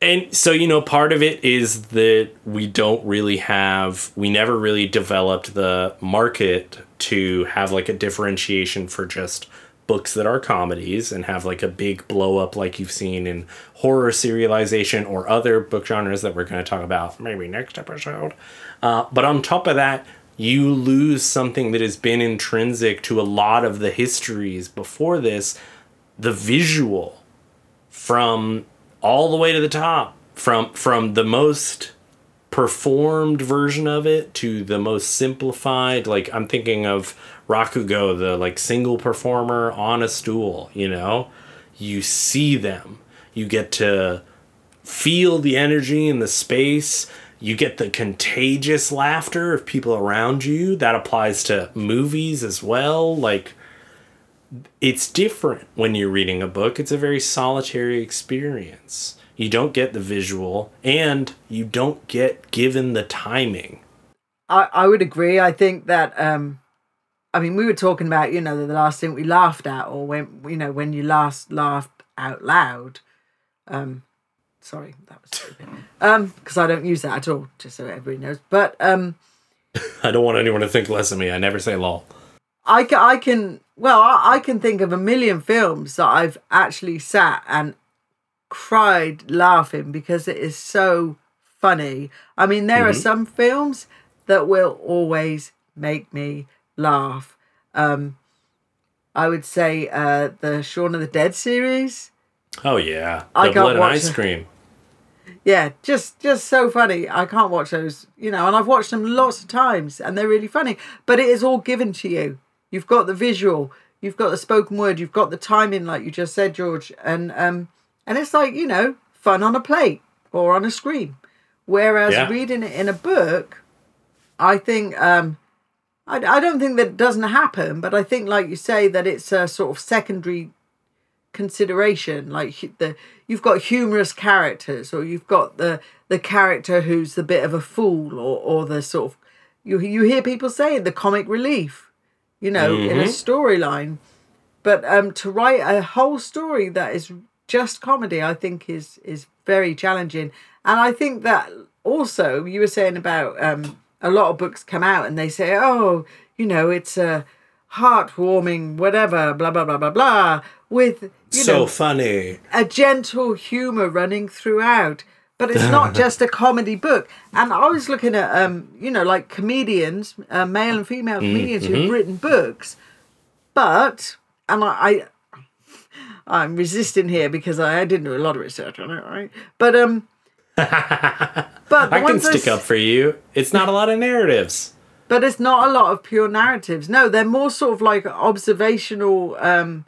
S1: and so you know, part of it is that we don't really have, we never really developed the market to have like a differentiation for just books that are comedies and have like a big blow up like you've seen in horror serialization or other book genres that we're going to talk about maybe next episode. Uh, but on top of that, you lose something that has been intrinsic to a lot of the histories before this the visual from all the way to the top from from the most performed version of it to the most simplified like i'm thinking of rakugo the like single performer on a stool you know you see them you get to feel the energy in the space you get the contagious laughter of people around you that applies to movies as well like it's different when you're reading a book. It's a very solitary experience. You don't get the visual and you don't get given the timing.
S2: I, I would agree. I think that um I mean we were talking about, you know, the last thing we laughed at or when you know, when you last laughed out loud. Um sorry, that was stupid. (laughs) Um, because I don't use that at all, just so everybody knows. But um (laughs)
S1: I don't want anyone to think less of me. I never say lol.
S2: I can, I can well I, I can think of a million films that I've actually sat and cried laughing because it is so funny. I mean there are some films that will always make me laugh. Um I would say uh the Shaun of the Dead series.
S1: Oh yeah.
S2: I
S1: The
S2: can't
S1: blood and
S2: watch
S1: ice
S2: it.
S1: cream.
S2: Yeah, just just so funny. I can't watch those, you know, and I've watched them lots of times and they're really funny. But it is all given to you. You've got the visual, you've got the spoken word, you've got the timing, like you just said, George, and um, and it's like you know, fun on a plate or on a screen. Whereas
S1: Yeah.
S2: reading it in a book, I think um, I I don't think that doesn't happen, but I think, like you say, that it's a sort of secondary consideration like the you've got humorous characters or you've got the the character who's the bit of a fool or or the sort of you you hear people saying the comic relief you know in a storyline but um, to write a whole story that is just comedy, I think is is very challenging. And I think that also you were saying about um, a lot of books come out and they say, oh, you know, it's a heartwarming, whatever, blah blah blah blah blah, with you
S1: so
S2: know
S1: funny.
S2: a gentle humor running throughout. But it's not (laughs) just a comedy book. And I was looking at, um, you know, like comedians, uh, male and female comedians who've written books, but and I, I I'm resisting here because I, I didn't do a lot of research on it, right? But um, (laughs) but
S1: I can stick up for you. It's not a lot of narratives.
S2: but it's not a lot of pure narratives. No, they're more sort of like observational, um,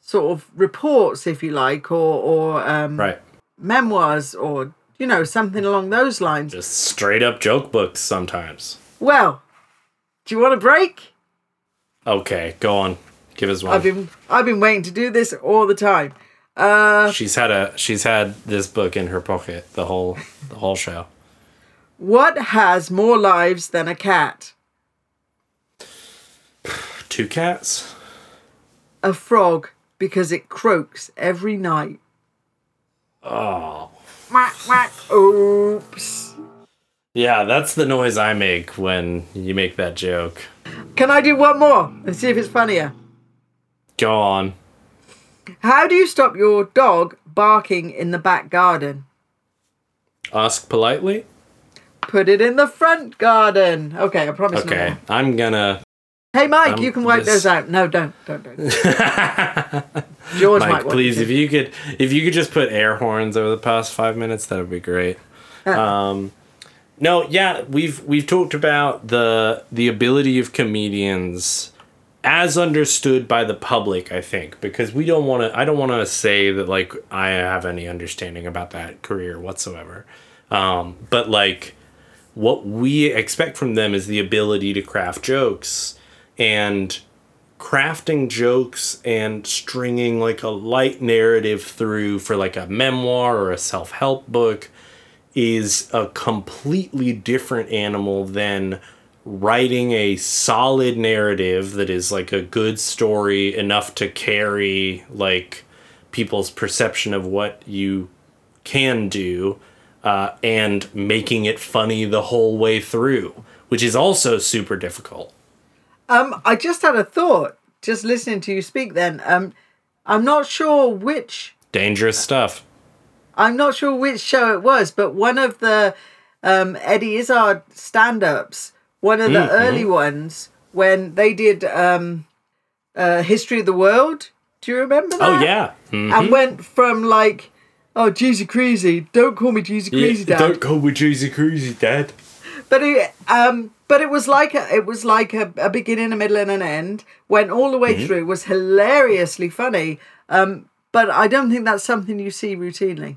S2: sort of reports, if you like, or or um,
S1: Right.
S2: memoirs, or you know something along those lines.
S1: Just straight up joke books sometimes.
S2: Well, do you want a break?
S1: Okay, go on. Give us one.
S2: I've been I've been waiting to do this all the time. Uh,
S1: she's had a she's had this book in her pocket the whole the whole show.
S2: what has more lives than a cat?
S1: Two cats?
S2: A frog, because it croaks every night.
S1: Oh.
S2: Quack, quack. Oops.
S1: Yeah, that's the noise I make when you make that joke.
S2: Can I do one more and see if it's funnier?
S1: Go on.
S2: How do you stop your dog barking in the back garden?
S1: Ask politely.
S2: Put it in the front garden. Okay, I promise.
S1: Okay. I'm gonna.
S2: Hey, Mike,
S1: Um,
S2: you can wipe
S1: this-
S2: those out. No, don't, don't, don't. (laughs) George
S1: Mike, please, if you could, if you could just put air horns over the past five minutes, that would be great. Um, no, yeah, we've we've talked about the the ability of comedians as understood by the public. I think because we don't want to. I don't want to say that like I have any understanding about that career whatsoever. Um, but like what we expect from them is the ability to craft jokes and crafting jokes and stringing like a light narrative through for like a memoir or a self-help book is a completely different animal than writing a solid narrative that is like a good story enough to carry like people's perception of what you can do uh, and making it funny the whole way through which is also super difficult
S2: Um, I just had a thought, just listening to you speak. Then, um, I'm not sure which
S1: dangerous stuff
S2: I'm not sure which show it was, but one of the um, Eddie Izzard stand-ups, one of the
S1: Mm-hmm.
S2: early ones, when they did um, uh, History of the World. Do you remember that?
S1: oh yeah Mhm.
S2: And went from like, oh, Jeezy Crazy, don't call me Jeezy Crazy,
S1: Yeah,
S2: Dad.
S1: Don't call me Jeezy Crazy, Dad.
S2: But it, um, but it was like a, it was like a, a beginning, a middle, and an end. Went all the way
S1: Mm-hmm.
S2: through. Was hilariously funny. Um, but I don't think that's something you see routinely.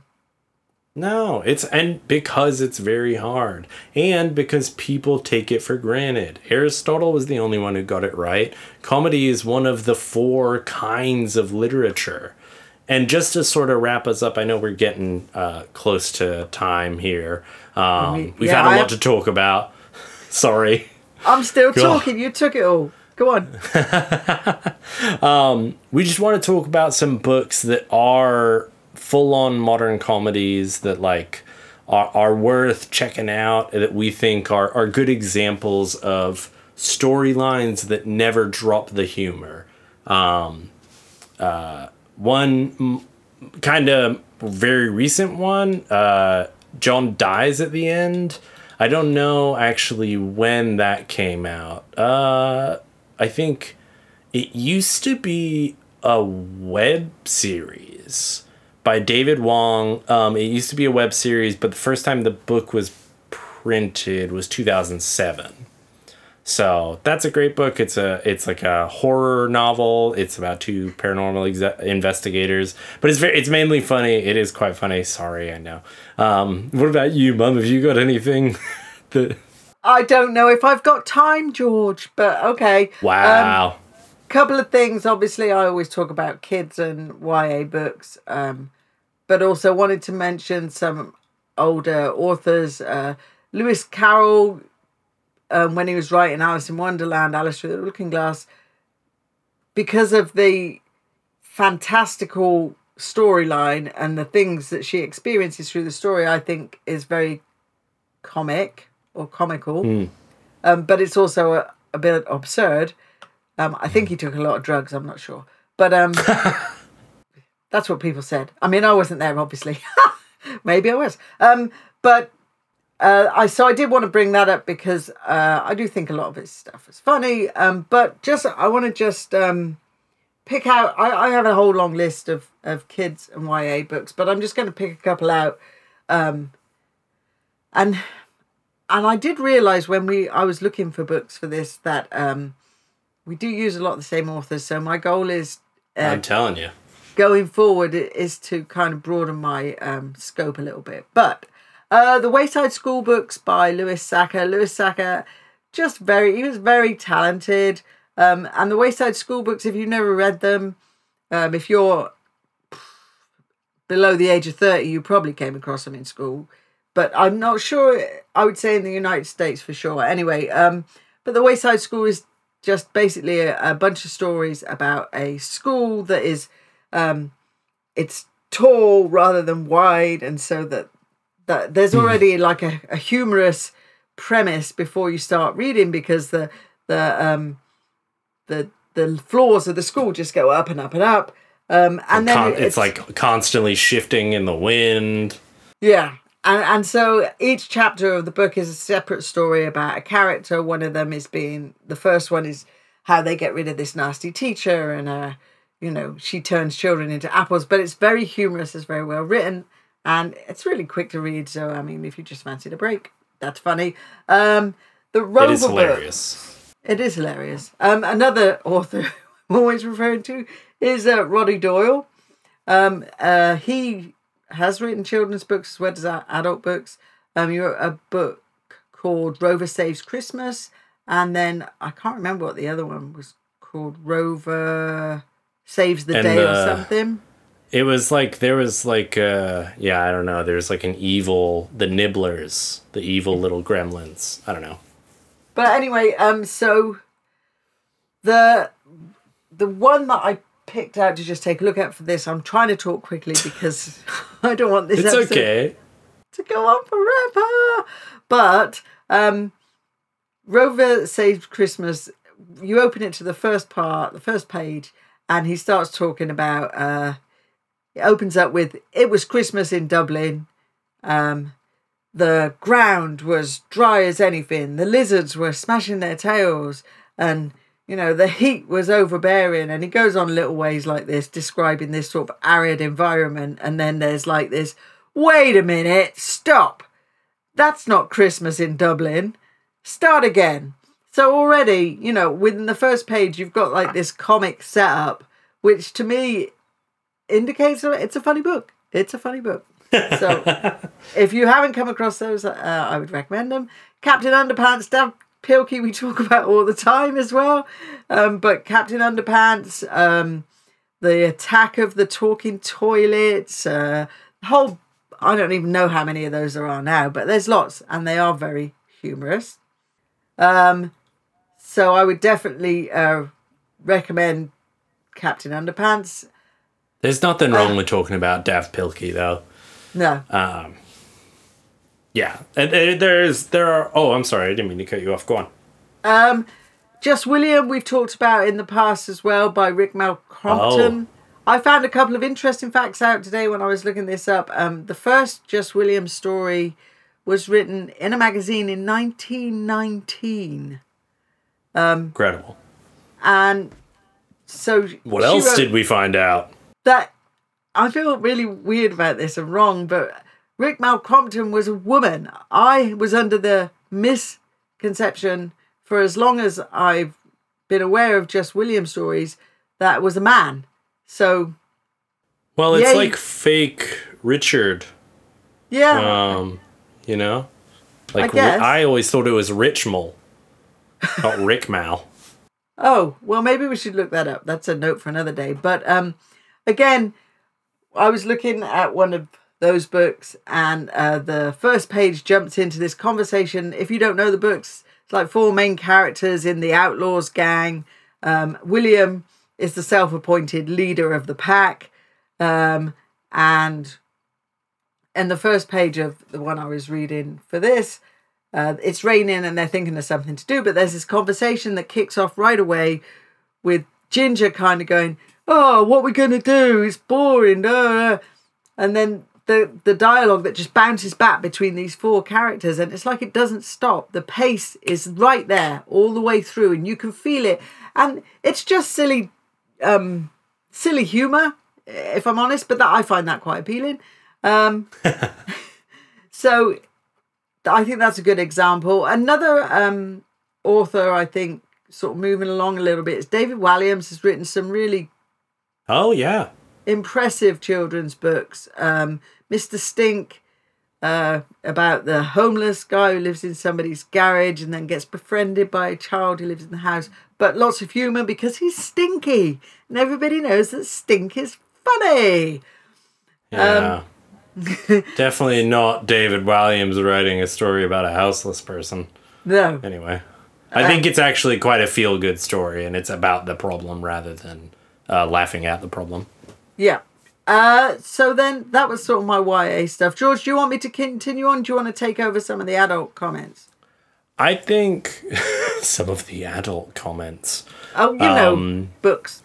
S1: No, it's and because it's very hard, and because people take it for granted. Aristotle was the only one who got it right. Comedy is one of the four kinds of literature. And just to sort of wrap us up, I know we're getting uh, close to time here. Um, we've
S2: yeah,
S1: had a
S2: I
S1: lot
S2: have-
S1: to talk about. (laughs) Sorry.
S2: I'm still (laughs)
S1: Go.
S2: talking. You took it all. Go on. (laughs)
S1: we just want to talk about some books that are full on modern comedies that like are, are worth checking out that we think are, are good examples of storylines that never drop the humor. Um, uh, one kind of very recent one uh, john dies at the end. I don't know actually when that came out. Uh, i think it used to be a web series by David Wong. Um, it used to be a web series, but the first time the book was printed was 2007. So that's a great book. It's a it's like a horror novel. It's about two paranormal exe- investigators, but it's very it's mainly funny. It is quite funny. Sorry, I know. Um, what about you, Mum? Have you got anything (laughs) that?
S2: I don't know if I've got time, George, but okay. Um,
S1: Wow.
S2: couple of things. Obviously, I always talk about kids and YA books, um, but also wanted to mention some older authors. Uh, Lewis Carroll, um, when he was writing Alice in Wonderland, Alice Through the Looking Glass, because of the fantastical storyline and the things that she experiences through the story, I think, is very comic or comical. Um, but it's also a, a bit absurd. Um, I think he took a lot of drugs. I'm not sure, but um, (laughs) that's what people said. I mean, I wasn't there, obviously. (laughs) Maybe I was. Um, but uh, I so I did want to bring that up because uh, I do think a lot of his stuff is funny. Um, but just I want to just um, pick out. I, I have a whole long list of of kids and YA books, but I'm just going to pick a couple out. Um, and and I did realize when we I was looking for books for this that um, we do use a lot of the same authors. So my goal is uh,
S1: I'm telling you.
S2: Going forward is to kind of broaden my um, scope a little bit. But uh, the Wayside School books by Louis Sachar. Louis Sachar, just very he was very talented. Um, and the Wayside School books, if you've never read them, um, if you're below the age of 30, you probably came across them in school. But I'm not sure, I would say in the United States for sure. Anyway, um, but the Wayside School is just basically a, a bunch of stories about a school that is um, it's tall rather than wide, and so that that there's already like a, a humorous premise before you start reading because the the um the the floors of the school just go up and up and up. Um, and then
S1: Con-
S2: it-
S1: it's, like constantly shifting in the wind.
S2: yeah. And, and so each chapter of the book is a separate story about a character. One of them is being the first one is how they get rid of this nasty teacher, and uh, you know she turns children into apples. But it's very humorous. It's very well written, and it's really quick to read. So I mean, if you just fancied a break, that's funny. Um, the Rover
S1: It is
S2: book-
S1: hilarious.
S2: it is hilarious. Um, another (laughs) author I'm always referring to is uh, Roddy Doyle. Um, uh, he has written children's books as well as adult books. Um, he wrote a book called Rover Saves Christmas, and then I can't remember what the other one was called. Rover Saves the
S1: And,
S2: Day or something.
S1: It was like there was like uh yeah, I don't know. There's like an evil the nibblers, the evil little gremlins. I don't know.
S2: But anyway, um, so the the one that I picked out to just take a look at for this, I'm trying to talk quickly because (laughs) I don't want this
S1: It's
S2: episode
S1: okay.
S2: to go on forever. But um, Rover Saves Christmas. You open it to the first part, the first page, and he starts talking about. Uh, it opens up with "It was Christmas in Dublin." Um, the ground was dry as anything. The lizards were smashing their tails, and you know the heat was overbearing. And he goes on little ways like this, describing this sort of arid environment. And then there's like this. Wait a minute! Stop! That's not Christmas in Dublin. Start again. So already, you know, within the first page, you've got like this comic setup, which to me indicates it's a funny book. It's a funny book. So (laughs) if you haven't come across those, uh, I would recommend them. Captain Underpants, Dav Pilkey, we talk (laughs) about all the time as well. Um, but Captain Underpants, um, the attack of the talking toilets, uh, the whole, I don't even know how many of those there are now, but there's lots and they are very humorous. Um, so I would definitely uh, recommend Captain Underpants.
S1: There's nothing wrong with talking about Dav Pilkey though.
S2: No,
S1: Um yeah. And uh, there's there are oh, I'm sorry, I didn't mean to cut you off. Go on.
S2: Um, Just William, we've talked about in the past as well by Rick Malcrompton. I found a couple of interesting facts out today when I was looking this up. Um, the first Just William story was written in a magazine in 1919.
S1: Incredible.
S2: And so.
S1: What else
S2: wrote-
S1: did we find out?
S2: that I feel really weird about this and wrong, but Rick Malcrompton was a woman. I was under the misconception for as long as I've been aware of just Williams stories that was a man. So
S1: Well, it's
S2: you-
S1: like fake Richard.
S2: yeah,
S1: Um, you know, like
S2: guess.
S1: I always thought it was Rich Mole, not Rick Mal.
S2: Oh, well, maybe we should look that up. That's a note for another day. But um, again, I was looking at one of those books, and uh, the first page jumps into this conversation. If you don't know the books, it's like four main characters in the Outlaws gang. Um, William is the self-appointed leader of the pack, um, and and the first page of the one I was reading for this, uh, it's raining and they're thinking of something to do, but there's this conversation that kicks off right away with Ginger kind of going, "Oh, what we gonna do? It's boring." Uh, and then the the dialogue that just bounces back between these four characters, and it's like it doesn't stop. The pace is right there all the way through, and you can feel it. And it's just silly, um, silly humor, if I'm honest, but that I find that quite appealing. Um, (laughs) (laughs) so I think that's a good example. Another um, author, I think, sort of moving along a little bit, is David Walliams has written some really
S1: Oh yeah.
S2: impressive children's books. Um, Mr. Stink, uh, about the homeless guy who lives in somebody's garage and then gets befriended by a child who lives in the house. But lots of humour because he's stinky. And everybody knows that stink is funny.
S1: Yeah. (laughs) Definitely not David Walliams writing a story about a houseless person.
S2: No.
S1: Anyway, I think it's actually quite a feel good story and it's about the problem rather than uh, laughing at the problem.
S2: Yeah. Uh, so then that was sort of my YA stuff. George, do you want me to continue on? Do you want to take over some of the adult comments?
S1: I think (laughs) some of the adult comments.
S2: Oh, you know, books,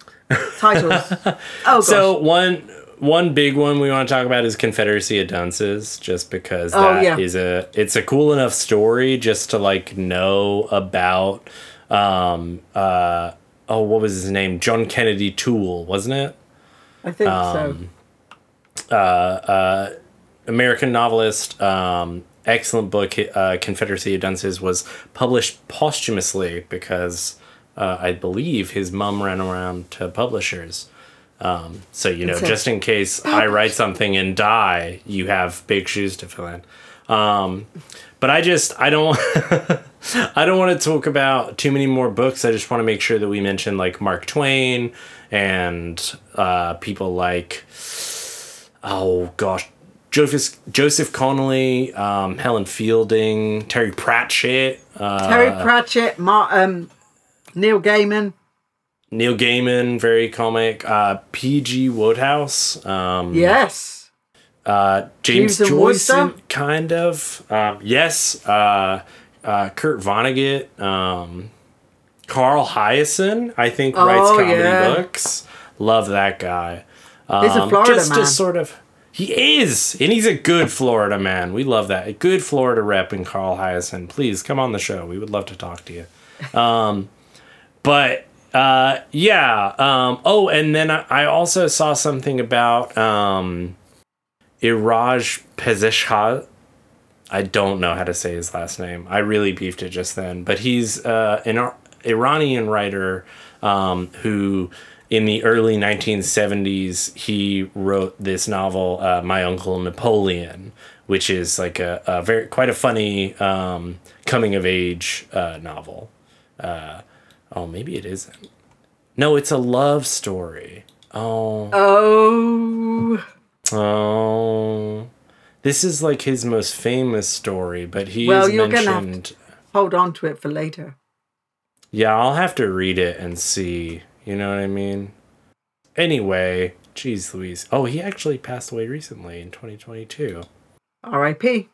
S2: titles. (laughs) Oh, gosh.
S1: So one one big one we want to talk about is Confederacy of Dunces, just because
S2: Oh,
S1: that is
S2: yeah.
S1: a it's a cool enough story just to like know about um uh oh what was his name John Kennedy Toole wasn't it
S2: I think
S1: um,
S2: so.
S1: American novelist um excellent book uh, Confederacy of Dunces was published posthumously because uh, I believe his mom ran around to publishers. Um, so you know, just in case I write something and die, you have big shoes to fill in. Um, but I just I don't (laughs) I don't want to talk about too many more books. I just want to make sure that we mention like Mark Twain and uh, people like oh gosh Joseph Joseph Connolly, um, Helen Fielding, Terry Pratchett, uh,
S2: Terry Pratchett, Mar- um, Neil Gaiman.
S1: Neil Gaiman, very comic. Uh, P.G. Wodehouse. Um,
S2: Yes.
S1: uh, James
S2: and
S1: Joyce, kind of. Um, yes. Uh, uh, Kurt Vonnegut. Um, Carl Hiaasen, I think, writes
S2: Oh,
S1: comedy
S2: yeah.
S1: books. Love that guy.
S2: He's a
S1: Um,
S2: Florida
S1: just
S2: man.
S1: to sort of. He is, and he's a good Florida man. We love that. A good Florida rep in Carl Hiaasen. Please come on the show. We would love to talk to you. Um, but uh, yeah. Um, oh, and then I, also saw something about um, Iraj Pezeshkhan. I don't know how to say his last name. I really beefed it just then. But he's uh, an Iranian writer um, who, in the early 1970s, he wrote this novel, uh, My Uncle Napoleon, which is like a, a very quite a funny um, coming of age uh, novel. Oh, maybe it isn't. No, it's a love story. Oh.
S2: Oh.
S1: Oh, this is like his most famous story, but he
S2: Well,
S1: is
S2: you're gonna have
S1: mentioned.
S2: Hold on to it for later.
S1: Yeah, I'll have to read it and see. You know what I mean? Anyway, geez, Louise. Oh, he actually passed away recently in 2022.
S2: R.I.P.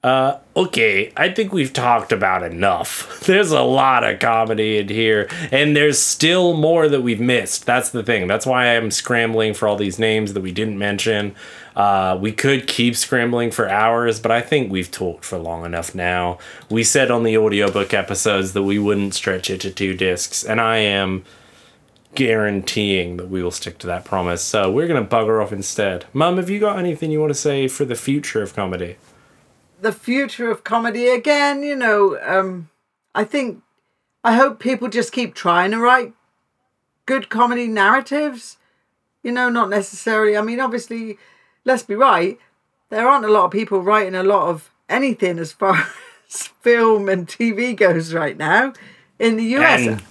S1: Uh, okay, I think we've talked about enough. (laughs) There's a lot of comedy in here, and there's still more that we've missed. That's the thing. That's why I'm scrambling for all these names that we didn't mention. Uh, we could keep scrambling for hours, but I think we've talked for long enough now. We said on the audiobook episodes that we wouldn't stretch it to two discs, and I am guaranteeing that we will stick to that promise. So we're going to bugger off instead. Mum, have you got anything you want to say for the future of comedy?
S2: The future of comedy again you know um i think i hope people just keep trying to write good comedy narratives you know not necessarily i mean obviously let's be right there aren't a lot of people writing a lot of anything as far (laughs) as film and tv goes right now in the us
S1: And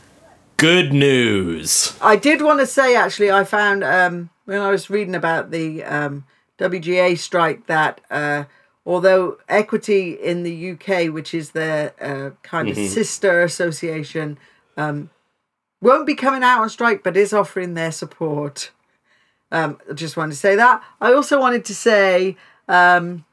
S1: good news.
S2: I did want to say actually, I found um, when I was reading about the um, WGA strike that uh, although Equity in the UK, which is their uh, kind of sister association, um, won't be coming out on strike, but is offering their support. Um, I just wanted to say that. I also wanted to say, um,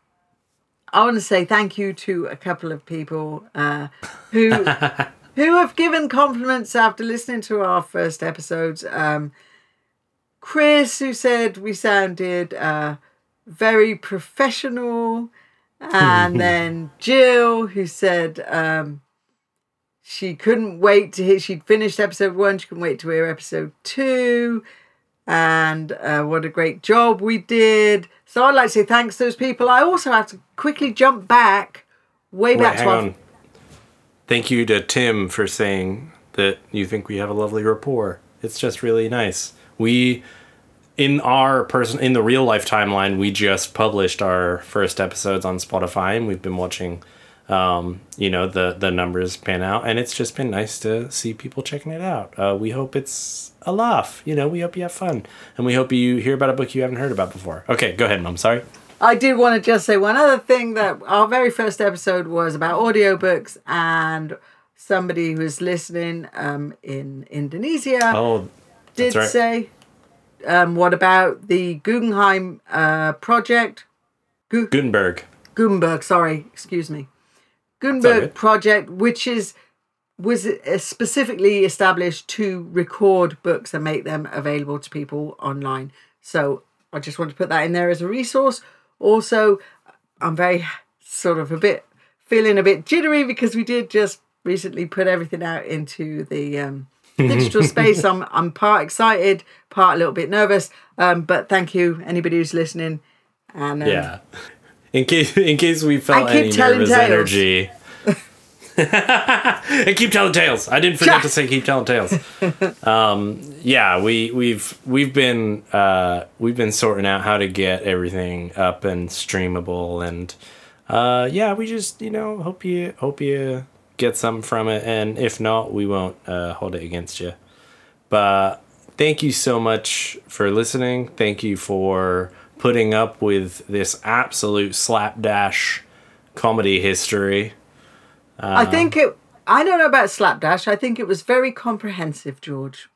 S2: I want to say thank you to a couple of people uh, who (laughs) who have given compliments after listening to our first episodes. Um, Chris, who said we sounded uh, very professional, and (laughs) then Jill, who said um, she couldn't wait to hear. She'd finished episode one. She couldn't wait to hear episode two and uh, what a great job we did. So I'd like to say thanks to those people. I also have to quickly jump back, way back
S1: Wait,
S2: to
S1: hang
S2: our.
S1: on. Thank you to Tim for saying that you think we have a lovely rapport. It's just really nice. We in our person in the real life timeline, we just published our first episodes on Spotify and we've been watching um, you know, the the numbers pan out and it's just been nice to see people checking it out. Uh, we hope it's a laugh. You know, we hope you have fun. And we hope you hear about a book you haven't heard about before. Okay, go ahead, Mom. Sorry.
S2: I did want to just say one other thing that our very first episode was about audiobooks and somebody who was listening um, in Indonesia
S1: Oh,
S2: did
S1: right.
S2: say, um, what about the Guggenheim uh, project?
S1: Gutenberg.
S2: Gutenberg, sorry, excuse me. Gutenberg project, which is was uh, specifically established to record books and make them available to people online. So I just want to put that in there as a resource. Also, I'm very sort of a bit feeling a bit jittery because we did just recently put everything out into the um, digital space. I'm I'm part excited, part a little bit nervous. Um, but thank you anybody who's listening. And um,
S1: Yeah. In case in case we felt any nervous
S2: tales.
S1: energy. (laughs) and keep telling tales. I didn't forget to (laughs) say keep telling tales. um, yeah, we we've we've been uh, we've been sorting out how to get everything up and streamable, and uh, yeah, we just you know hope you hope you get something from it, and if not, we won't uh, hold it against you. But thank you so much for listening. Thank you for putting up with this absolute slapdash comedy history.
S2: I think it. I don't know about slapdash. I think it was very comprehensive, George.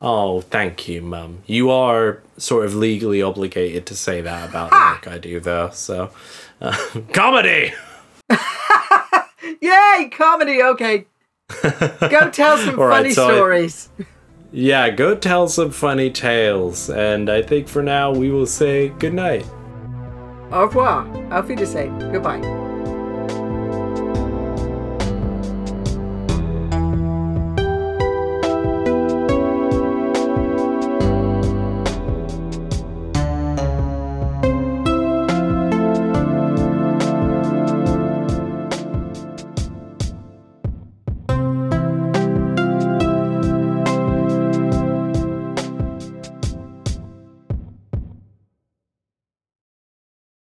S1: Oh, thank you, Mum. You are sort of legally obligated to say that about the work I do, though. So, uh, (laughs) comedy. (laughs)
S2: Yay, comedy. Okay, go tell some (laughs)
S1: All right,
S2: funny
S1: so I-
S2: stories.
S1: Yeah, go tell some funny tales. And I think for now we will say good night.
S2: Au revoir. Auf Wiedersehen. Goodbye.